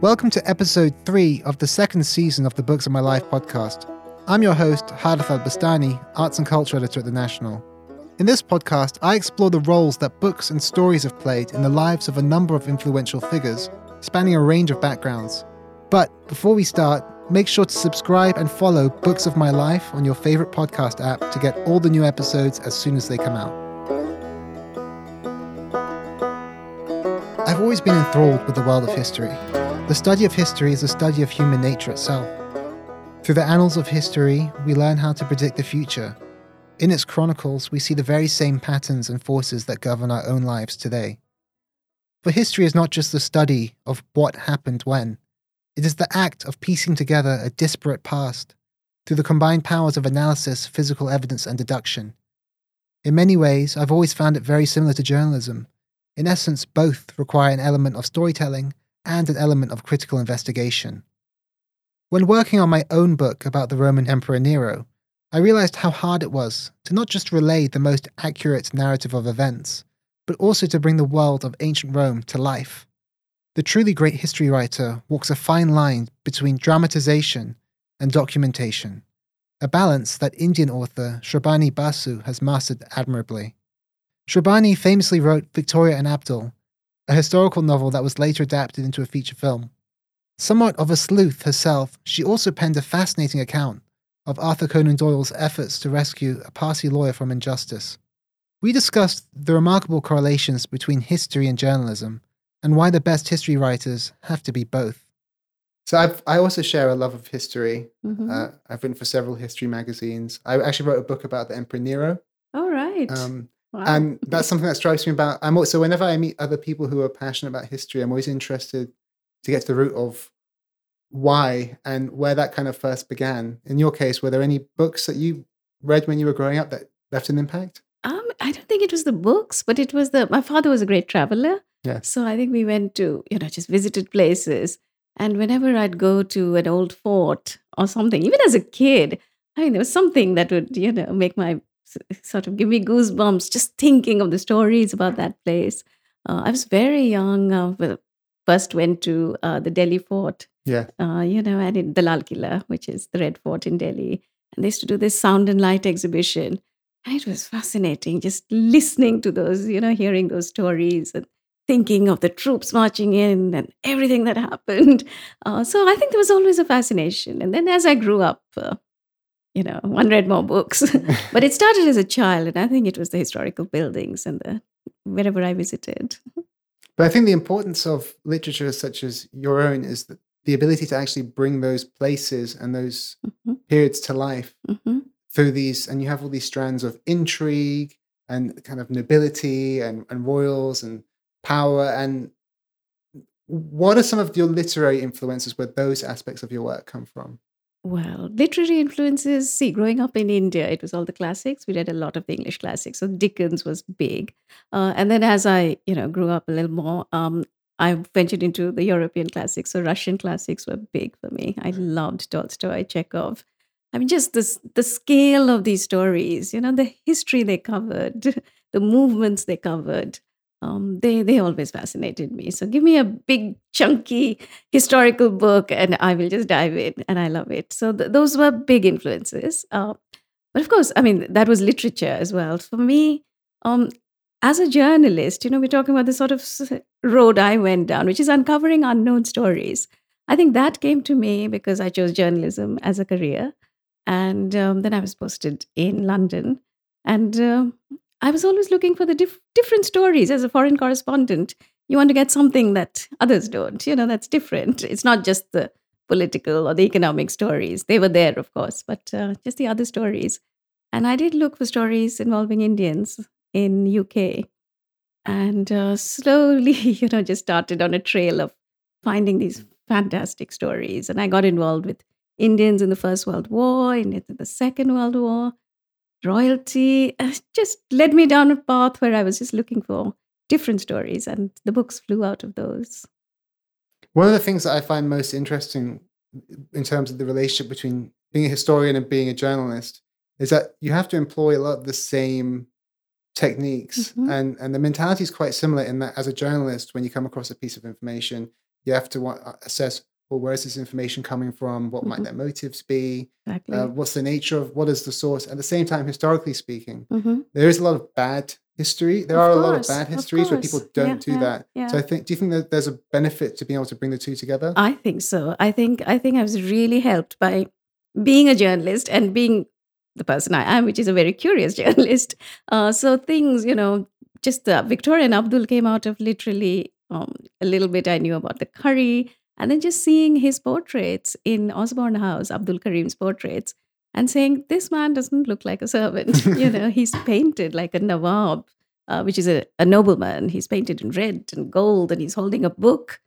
Welcome to episode three of the second season of the Books of My Life podcast. I'm your host, Hareth Al Bustani, Arts and Culture Editor at The National. In this podcast, I explore the roles that books and stories have played in the lives of a number of influential figures, spanning a range of backgrounds. But before we start, make sure to subscribe and follow Books of My Life on your favorite podcast app to get all the new episodes as soon as they come out. I've always been enthralled with the world of history. The study of history is the study of human nature itself. Through the annals of history, we learn how to predict the future. In its chronicles, we see the very same patterns and forces that govern our own lives today. For history is not just the study of what happened when, it is the act of piecing together a disparate past through the combined powers of analysis, physical evidence, and deduction. In many ways, I've always found it very similar to journalism. In essence, both require an element of storytelling and an element of critical investigation. When working on my own book about the Roman Emperor Nero, I realized how hard it was to not just relay the most accurate narrative of events, but also to bring the world of ancient Rome to life. The truly great history writer walks a fine line between dramatization and documentation, a balance that Indian author Shrabani Basu has mastered admirably. Shrabani famously wrote Victoria and Abdul, a historical novel that was later adapted into a feature film. Somewhat of a sleuth herself, she also penned a fascinating account of Arthur Conan Doyle's efforts to rescue a Parsi lawyer from injustice. We discussed the remarkable correlations between history and journalism, and why the best history writers have to be both. So I've, I also share a love of history. Mm-hmm. Uh, I've written for several history magazines. I actually wrote a book about the Emperor Nero. All right. Um, Wow. And that's something that strikes me about. I'm also whenever I meet other people who are passionate about history, I'm always interested to get to the root of why and where that kind of first began. In your case, were there any books that you read when you were growing up that left an impact? Um, I don't think it was the books, but it was the. My father was a great traveler. Yeah. So I think we went to you know just visited places, and whenever I'd go to an old fort or something, even as a kid, I mean there was something that would you know make my sort of give me goosebumps just thinking of the stories about that place. Uh, I was very young. Uh, first went to uh, the Delhi fort. Yeah. Uh, you know, and in the Lal Killa, which is the Red Fort in Delhi. And they used to do this sound and light exhibition. And it was fascinating just listening to those, you know, hearing those stories and thinking of the troops marching in and everything that happened. Uh, so I think there was always a fascination. And then as I grew up, uh, you know, one read more books. but it started as a child, and I think it was the historical buildings and the wherever I visited. But I think the importance of literature such as your own is that the ability to actually bring those places and those mm-hmm. periods to life mm-hmm. through these, and you have all these strands of intrigue and kind of nobility and, and royals and power. And what are some of your literary influences where those aspects of your work come from? Well, literary influences. See, growing up in India, it was all the classics. We read a lot of the English classics. So Dickens was big. Uh, and then as I, you know, grew up a little more, um, I ventured into the European classics. So Russian classics were big for me. I loved Tolstoy, Chekhov. I mean, just this the scale of these stories, you know, the history they covered, the movements they covered um, they they always fascinated me. So give me a big chunky historical book, and I will just dive in, and I love it. So th- those were big influences. Uh, but of course, I mean that was literature as well. For me, um, as a journalist, you know, we're talking about the sort of road I went down, which is uncovering unknown stories. I think that came to me because I chose journalism as a career, and um, then I was posted in London, and uh, I was always looking for the dif- different stories as a foreign correspondent. You want to get something that others don't, you know, that's different. It's not just the political or the economic stories. They were there, of course, but uh, just the other stories. And I did look for stories involving Indians in UK and uh, slowly, you know, just started on a trail of finding these fantastic stories. And I got involved with Indians in the First World War, Indians in the Second World War, royalty uh, just led me down a path where I was just looking for different stories, and the books flew out of those. One of the things that I find most interesting in terms of the relationship between being a historian and being a journalist is that you have to employ a lot of the same techniques Mhm. and and the mentality is quite similar in that as a journalist when you come across a piece of information you have to uh, assess well where is this information coming from what might Mhm. their motives be Exactly. uh, what's the nature of what is the source at the same time historically speaking Mhm. there is a lot of bad history there Of are a lot of course, bad of histories where people don't Yeah, do yeah, that yeah. so i think do you think that there's a benefit to being able to bring the two together I think so. I think I think I was really helped by being a journalist and being the person I am, which is a very curious journalist. Uh, so things, you know, just uh, Victoria and Abdul came out of literally um, a little bit I knew about the curry, and then just seeing his portraits in Osborne House, Abdul Karim's portraits, and saying this man doesn't look like a servant. you know, he's painted like a nawab, uh, which is a, a nobleman. He's painted in red and gold, and he's holding a book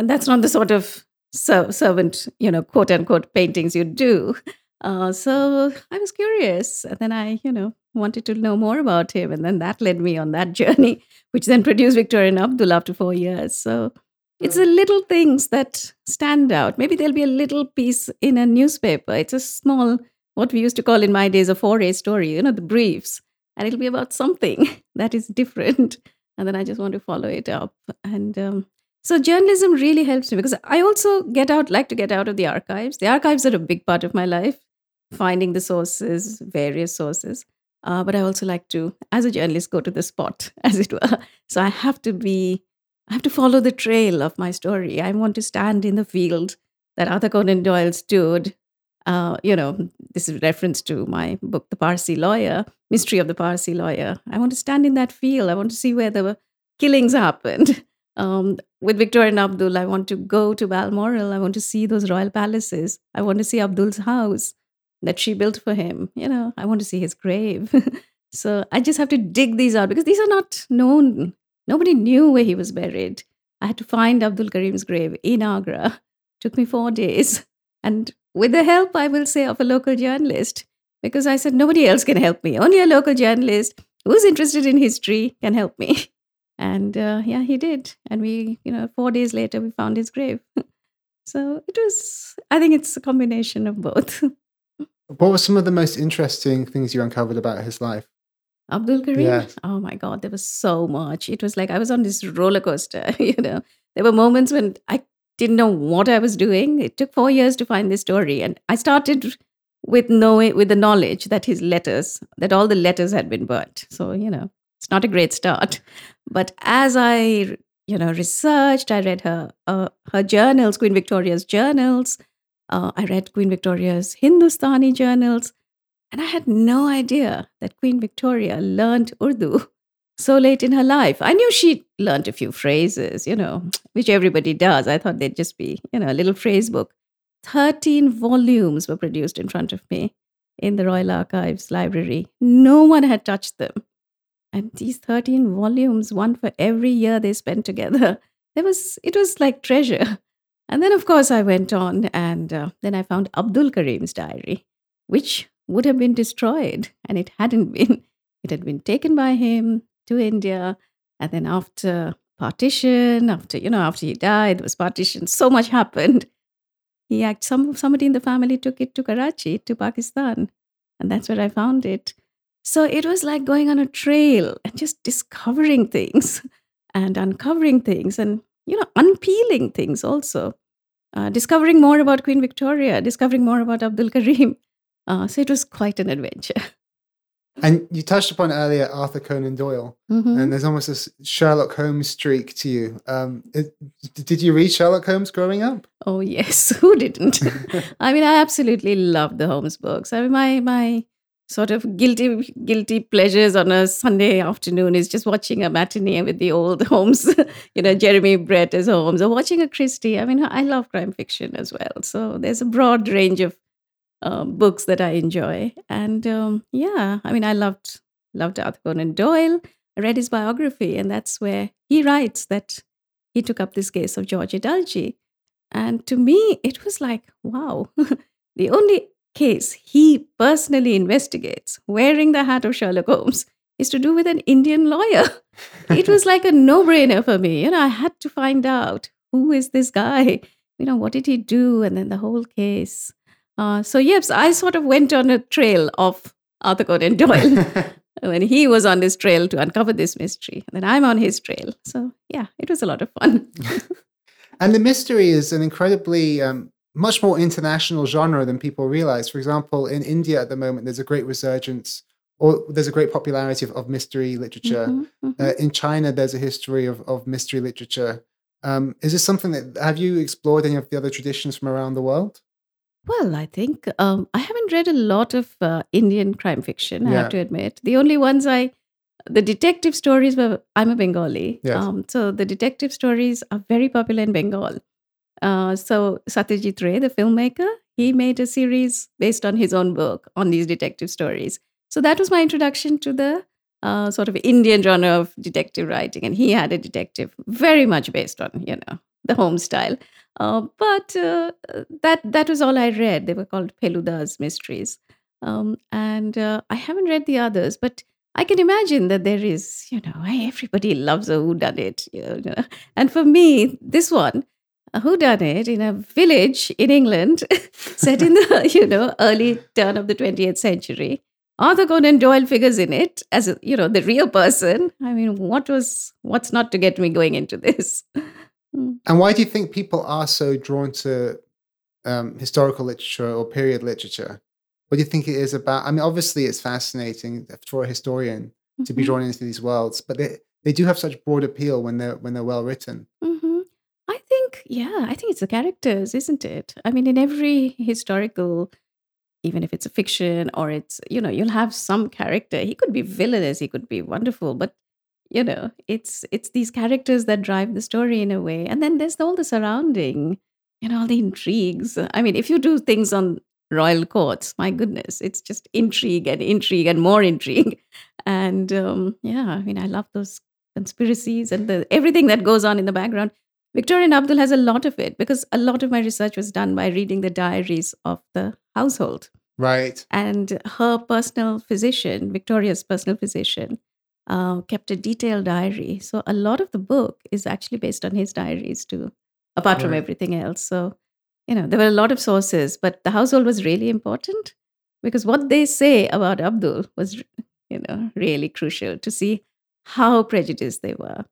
and that's not the sort of ser- servant, you know, quote unquote paintings you do. Uh, so I was curious, and then I, you know, wanted to know more about him, and then that led me on that journey, which then produced Victoria and Abdul after four years. So it's the little things that stand out. Maybe there'll be a little piece in a newspaper. It's a small, what we used to call in my days a four-A story, you know, the briefs, and it'll be about something that is different, and then I just want to follow it up and. Um, so journalism really helps me because I also get out, like to get out of the archives. The archives are a big part of my life, finding the sources, various sources. Uh, but I also like to, as a journalist, go to the spot, as it were. So I have to be, I have to follow the trail of my story. I want to stand in the field that Arthur Conan Doyle stood. Uh, you know, this is reference to my book, The Parsi Lawyer, Mystery of the Parsi Lawyer. I want to stand in that field. I want to see where the killings happened. Um, with Victoria and Abdul, I want to go to Balmoral. I want to see those royal palaces. I want to see Abdul's house that she built for him. You know, I want to see his grave. so I just have to dig these out because these are not known. Nobody knew where he was buried. I had to find Abdul Karim's grave in Agra. Took me four days. And with the help, I will say, of a local journalist, because I said nobody else can help me. Only a local journalist who's interested in history can help me. And uh, yeah, he did. And we, you know, four days later, we found his grave. so it was, I think it's a combination of both. what were some of the most interesting things you uncovered about his life Abdul Karim, Yes. oh my God, there was so much. It was like I was on this roller coaster, you know. There were moments when I didn't know what I was doing. It took four years to find this story. And I started with knowing, with the knowledge that his letters, that all the letters had been burnt. So, you know, it's not a great start. But as I, you know, researched, I read her uh, her journals, Queen Victoria's journals. Uh, I read Queen Victoria's Hindustani journals, and I had no idea that Queen Victoria learned Urdu so late in her life. I knew she learned a few phrases, you know, which everybody does. I thought they'd just be, you know, a little phrase book. 13 volumes were produced in front of me in the Royal Archives library. No one had touched them. And these 13 volumes, one for every year they spent together, there was it was like treasure. And then, of course, I went on and uh, then I found Abdul Karim's diary, which would have been destroyed. And it hadn't been. It had been taken by him to India. And then after partition, after, you know, after he died, there was partition, so much happened. He act some somebody in the family took it to Karachi, to Pakistan. And that's where I found it. So it was like going on a trail and just discovering things and uncovering things and, you know, unpeeling things also. Uh, discovering more about Queen Victoria, discovering more about Abdul Karim. Uh, so it was quite an adventure. and you touched upon earlier arthur conan doyle Mhm. and there's almost this Sherlock Holmes streak to you. Um, it, did you read Sherlock Holmes growing up? Oh yes, who didn't? I mean, I absolutely love the Holmes books. I mean, my my sort of guilty guilty pleasures on a Sunday afternoon is just watching a matinee with the old Holmes, you know, Jeremy Brett as Holmes, or watching a Christie. I mean, I love crime fiction as well. So there's a broad range of um, books that I enjoy, and um, yeah, I mean, I loved loved Arthur Conan Doyle. I read his biography, and that's where he writes that he took up this case of George Edalji. And to me, it was like, wow, the only case he personally investigates, wearing the hat of Sherlock Holmes, is to do with an Indian lawyer. it was like a no brainer for me. You know, I had to find out who is this guy? You know, what did he do? And then the whole case. Uh, so, yes, I sort of went on a trail of Arthur Conan Doyle. when he was on this trail to uncover this mystery. And then I'm on his trail. So, yeah, it was a lot of fun. and the mystery is an incredibly um, much more international genre than people realize. For example, in India at the moment, there's a great resurgence or there's a great popularity of, of mystery literature. Mm-hmm, mm-hmm. Uh, in China, there's a history of, of mystery literature. Um, is this something that have you explored any of the other traditions from around the world? Well, I think um, I haven't read a lot of uh, Indian crime fiction. I yeah. have to admit, the only ones I, the detective stories were. I'm a Bengali, yes. um, so the detective stories are very popular in Bengal. Uh, so Satyajit Ray, the filmmaker, he made a series based on his own book on these detective stories. So that was my introduction to the uh, sort of Indian genre of detective writing, and he had a detective very much based on you know the Holmes style. Uh, but uh, that that was all I read. They were called Feluda's mysteries, um, and uh, I haven't read the others, but. I can imagine that there is, you know, everybody loves a whodunit, you know. And for me, this one, a whodunit in a village in England, set in the, you know, early turn of the 20th century, Arthur Conan Doyle figures in it as a, you know the real person. I mean, what was what's not to get me going into this? Hmm. and why do you think people are so drawn to um, historical literature or period literature? What do you think it is about? I mean, obviously, it's fascinating for a historian mm-hmm. to be mm-hmm. drawn into these worlds, but they they do have such broad appeal when they're when they're well written. Mm-hmm. I think, yeah, I think it's the characters, isn't it? I mean, in every historical even if it's a fiction or it's you know you'll have some character he could be villainous he could be wonderful but you know it's it's these characters that drive the story in a way and then there's all the surrounding you know all the intrigues i mean if you do things on royal courts my goodness it's just intrigue and intrigue and more intrigue and um, yeah i mean i love those conspiracies and the everything that goes on in the background victoria and abdul has a lot of it because a lot of my research was done by reading the diaries of the household. Right. And her personal physician, Victoria's personal physician, uh, kept a detailed diary. So a lot of the book is actually based on his diaries too, apart right. from everything else. So, you know, there were a lot of sources, but the household was really important because what they say about Abdul was, you know, really crucial to see how prejudiced they were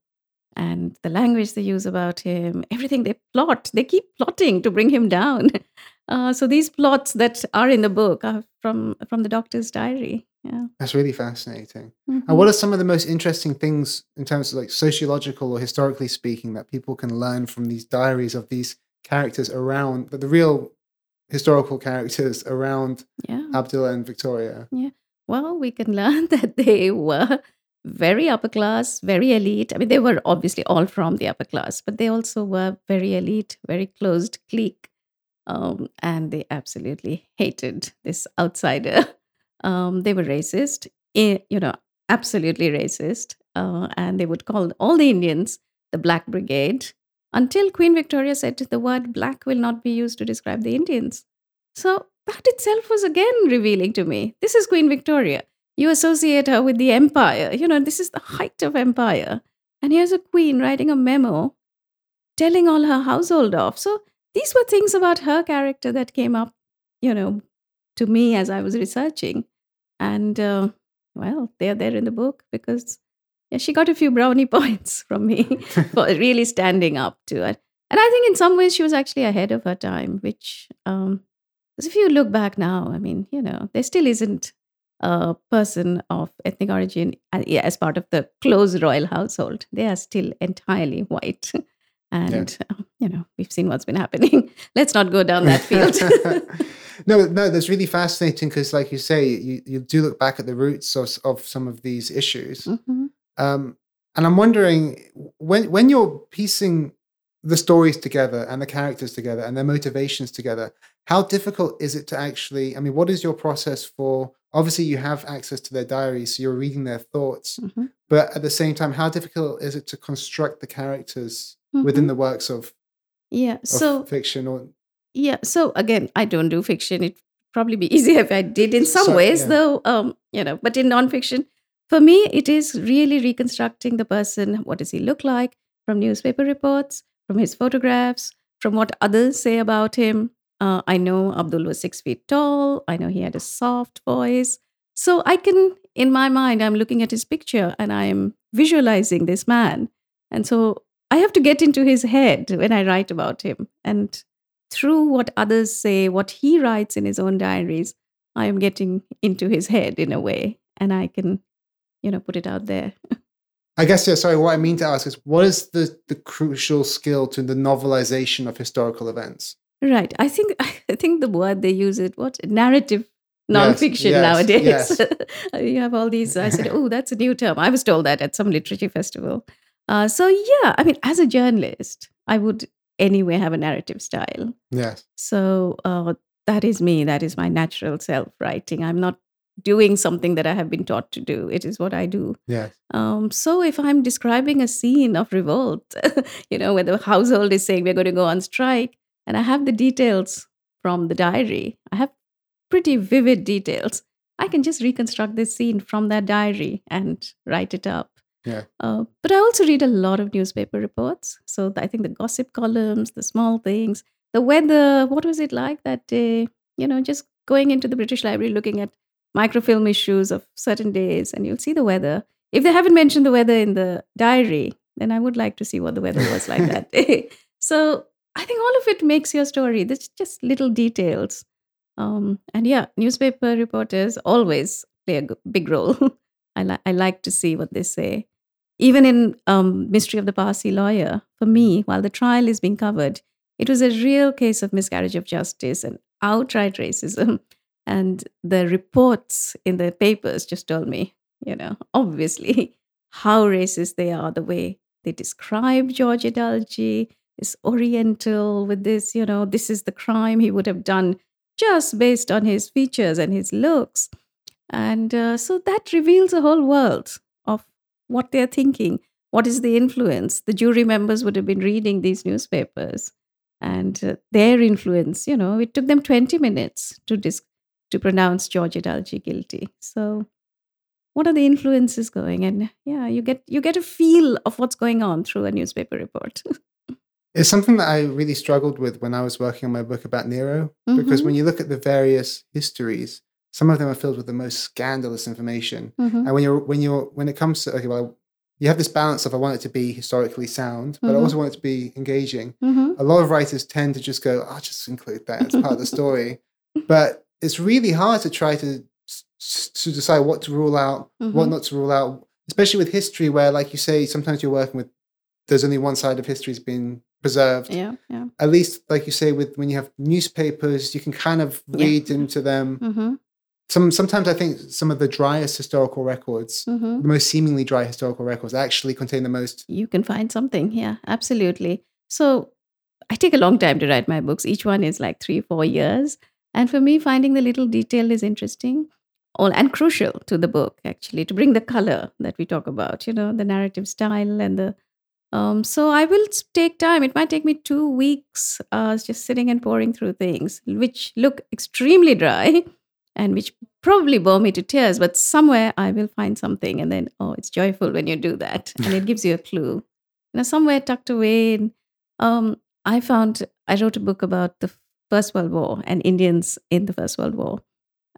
and the language they use about him, everything they plot, they keep plotting to bring him down. Uh, so these plots that are in the book are from from the doctor's diary. Yeah, that's really fascinating. Mm-hmm. And what are some of the most interesting things in terms of like sociological or historically speaking that people can learn from these diaries of these characters around but the real historical characters around yeah. Abdullah and Victoria? Yeah. Well, we can learn that they were very upper class, very elite. I mean, they were obviously all from the upper class, but they also were very elite, very closed clique. Um, and they absolutely hated this outsider. Um, they were racist, you know, absolutely racist. Uh, and they would call all the Indians the Black Brigade until Queen Victoria said the word black will not be used to describe the Indians. So that itself was again revealing to me. This is Queen Victoria you associate her with the empire. You know, this is the height of empire. And here's a queen writing a memo telling all her household off. So these were things about her character that came up, you know, to me as I was researching. And uh, well, they're there in the book because yeah, she got a few brownie points from me for really standing up to it. And I think in some ways she was actually ahead of her time, which, um, if you look back now, I mean, you know, there still isn't a person of ethnic origin uh, as part of the close royal household. They are still entirely white. And, yeah. Um, you know, we've seen what's been happening. Let's not go down that field. no, no, that's really fascinating because, like you say, you, you do look back at the roots of, of some of these issues. Mm-hmm. Um, and I'm wondering when when you're piecing the stories together and the characters together and their motivations together, how difficult is it to actually? I mean, what is your process for obviously you have access to their diaries so you're reading their thoughts mm-hmm. but at the same time how difficult is it to construct the characters mm-hmm. within the works of yeah of so fiction or yeah so again i don't do fiction it'd probably be easier if i did in some so, ways yeah. though um you know but in nonfiction for me it is really reconstructing the person what does he look like from newspaper reports from his photographs from what others say about him uh, I know Abdul was six feet tall. I know he had a soft voice. So I can in my mind, I'm looking at his picture and I'm visualizing this man. And so I have to get into his head when I write about him. And through what others say, what he writes in his own diaries, I am getting into his head in a way. And I can, you know, put it out there. I guess, yeah, sorry, what I mean to ask is what is the, the crucial skill to the novelization of historical events? Right. I think I think the word they use it what narrative nonfiction yes, nowadays. Yes. you have all these. I said, oh, that's a new term. I was told that at some literature festival. Uh, so yeah, I mean, as a journalist, I would anyway have a narrative style. Yes. So uh, that is me. That is my natural self writing. I'm not doing something that I have been taught to do. It is what I do. Yes. Um, so if I'm describing a scene of revolt, you know, where the household is saying we're going to go on strike, and I have the details from the diary, I have pretty vivid details. I can just reconstruct this scene from that diary and write it up. Yeah. Uh, but I also read a lot of newspaper reports. So I think the gossip columns, the small things, the weather, what was it like that day? You know, just going into the British Library, looking at microfilm issues of certain days, and you'll see the weather. If they haven't mentioned the weather in the diary, then I would like to see what the weather was like that day. So I think all of it makes your story. There's just little details. Um, and yeah, newspaper reporters always play a big role. I, li- I like to see what they say. Even in um, Mystery of the Parsi Lawyer, for me, while the trial is being covered, it was a real case of miscarriage of justice and outright racism. And the reports in the papers just told me, you know, obviously how racist they are, the way they describe George Edalji, this Oriental with this, you know, this is the crime he would have done just based on his features and his looks. And uh, so that reveals a whole world of what they're thinking. What is the influence? The jury members would have been reading these newspapers and uh, their influence, you know, it took them 20 minutes to dis- to pronounce George Edalji guilty. So, what are the influences going? And yeah, you get you get a feel of what's going on through a newspaper report. it's something that I really struggled with when I was working on my book about Nero, mm-hmm. because when you look at the various histories, some of them are filled with the most scandalous information. Mm-hmm. And when you're when you're when it comes to okay, well, you have this balance of I want it to be historically sound, but mm-hmm. I also want it to be engaging. Mm-hmm. A lot of writers tend to just go, "I'll just include that as part of the story," but it's really hard to try to to decide what to rule out, mm-hmm. what not to rule out, especially with history, where, like you say, sometimes you're working with there's only one side of history has been preserved. Yeah, yeah. At least, like you say, with when you have newspapers, you can kind of read yeah. into them. Mm-hmm. Some sometimes I think some of the driest historical records, mm-hmm. the most seemingly dry historical records, actually contain the most. You can find something. Yeah, absolutely. So I take a long time to write my books. Each one is like three, four years. And for me, finding the little detail is interesting all and crucial to the book, actually, to bring the color that we talk about, you know, the narrative style and the. Um, so I will take time. It might take me two weeks uh, just sitting and pouring through things, which look extremely dry and which probably bore me to tears, but somewhere I will find something. And then, oh, it's joyful when you do that. And it gives you a clue. You know, somewhere tucked away. In, um, I found, I wrote a book about the First World War and Indians in the First World War.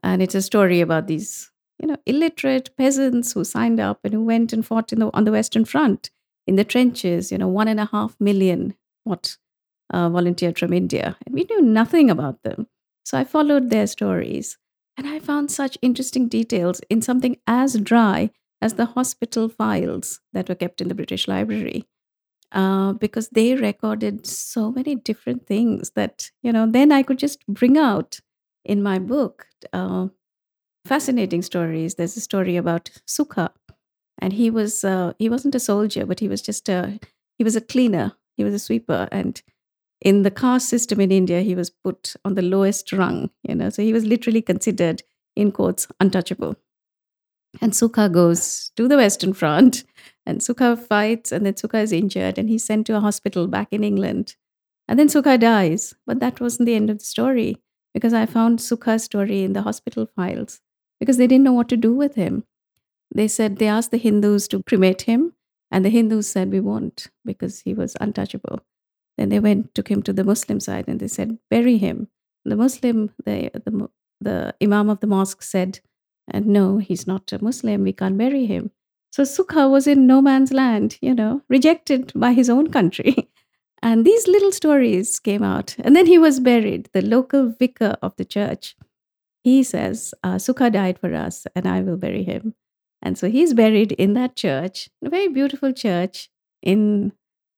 And it's a story about these, you know, illiterate peasants who signed up and who went and fought the, on the Western Front in the trenches, you know, one and a half million what uh, volunteered from India. And we knew nothing about them. So I followed their stories. And I found such interesting details in something as dry as the hospital files that were kept in the British Library. Uh, because they recorded so many different things that you know then i could just bring out in my book uh, fascinating stories there's a story about sukha and he was uh, he wasn't a soldier but he was just a he was a cleaner he was a sweeper and in the caste system in india he was put on the lowest rung you know so he was literally considered in quotes untouchable and Sukha goes to the Western Front, and Sukha fights, and then Sukha is injured, and he's sent to a hospital back in England. And then Sukha dies. But that wasn't the end of the story, because I found Sukha's story in the hospital files, because they didn't know what to do with him. They said they asked the Hindus to cremate him, and the Hindus said, We won't, because he was untouchable. Then they went, took him to the Muslim side, and they said, Bury him. The Muslim, the, the, the Imam of the mosque said, And no, he's not a Muslim. We can't bury him. So Sukha was in no man's land, you know, rejected by his own country. And these little stories came out. And then he was buried. The local vicar of the church, he says, uh, Sukha died for us, and I will bury him. And so he's buried in that church, a very beautiful church in,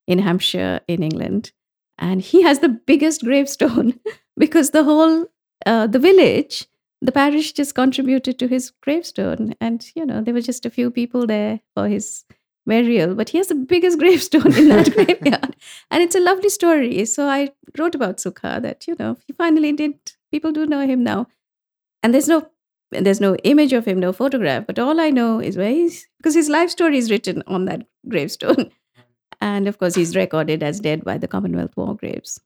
in Hampshire, in England. And he has the biggest gravestone because the whole, uh, the village, the parish just contributed to his gravestone. And, you know, there were just a few people there for his burial, but he has the biggest gravestone in that graveyard. And it's a lovely story. So I wrote about Sukha that, you know, he finally did, people do know him now. And there's no there's no image of him, no photograph, but all I know is where he's because his life story is written on that gravestone. And of course, he's recorded as dead by the Commonwealth War Graves.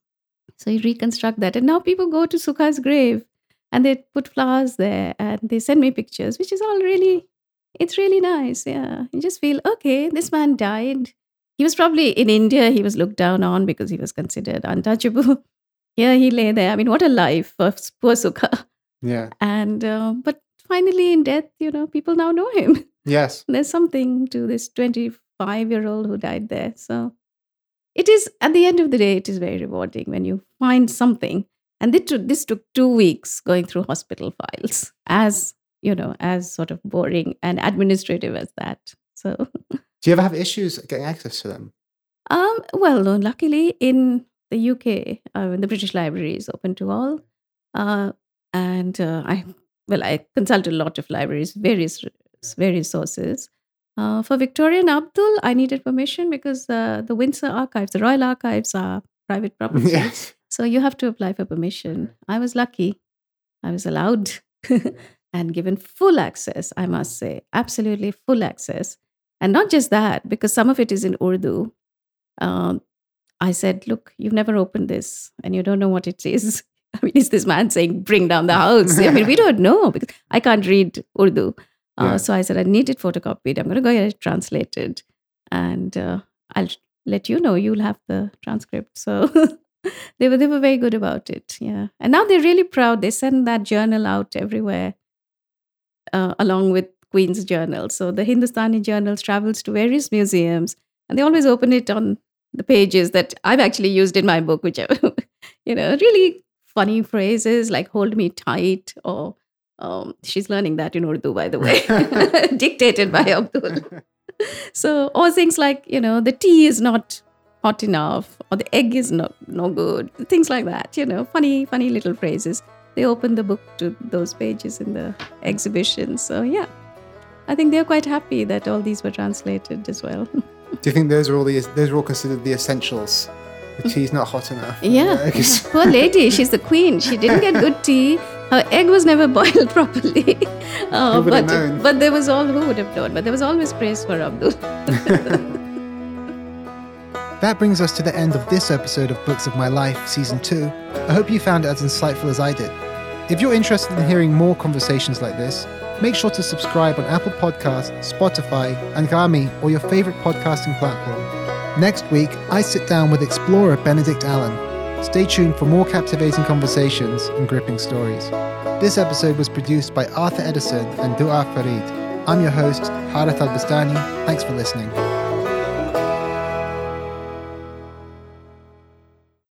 So you reconstruct that. And now people go to Sukha's grave and they put flowers there and they send me pictures, which is all really it's really nice. Yeah. You just feel, okay, this man died. He was probably in India, he was looked down on because he was considered untouchable. Here he lay there. I mean, what a life for poor Sukha. Yeah. And, uh, but finally in death, you know, people now know him. Yes. There's something to this 25 year old who died there. So it is, at the end of the day, it is very rewarding when you find something. And this took, this took two weeks going through hospital files as you know, as sort of boring and administrative as that. So, do you ever have issues getting access to them? Um, well, luckily in the UK, uh, the British Library is open to all, uh, and uh, I well, I consult a lot of libraries, various various sources. Uh, for Victoria and Abdul, I needed permission because uh, the Windsor Archives, the Royal Archives, are private property. yes. So you have to apply for permission. I was lucky; I was allowed. and given full access, I must say, absolutely full access. And not just that, because some of it is in Urdu. Um, I said, Look, you've never opened this and you don't know what it is. I mean, is this man saying, Bring down the house? I mean, we don't know because I can't read Urdu. Uh, yeah. So I said, I need it photocopied. I'm going to go get it translated and uh, I'll let you know. You'll have the transcript. So they were they were very good about it. Yeah. And now they're really proud. They send that journal out everywhere uh, along with Queen's Journal. So the Hindustani Journals travels to various museums, and they always open it on the pages that I've actually used in my book, which you know really funny phrases like "hold me tight" or um, she's learning that in Urdu, by the way, dictated by Abdul. so or things like you know the tea is not hot enough or the egg is not no good things like that you know funny funny little phrases they open the book to those pages in the exhibition. So yeah, I think they're quite happy that all these were translated as well. Do you think those are all the those are all considered the essentials? The tea's not hot enough. Yeah, poor lady. She's the queen. She didn't get good tea. Her egg was never boiled properly. Uh, but but there was all who would have known. But there was always praise for Abdul. That brings us to the end of this episode of Books of My Life, Season 2. I hope you found it as insightful as I did. If you're interested in hearing more conversations like this, make sure to subscribe on Apple Podcasts, Spotify, Anghami, or your favorite podcasting platform. Next week, I sit down with explorer Benedict Allen. Stay tuned for more captivating conversations and gripping stories. This episode was produced by Arthur Edison and Dua Farid. I'm your host, Hareth Al Bustani. Thanks for listening.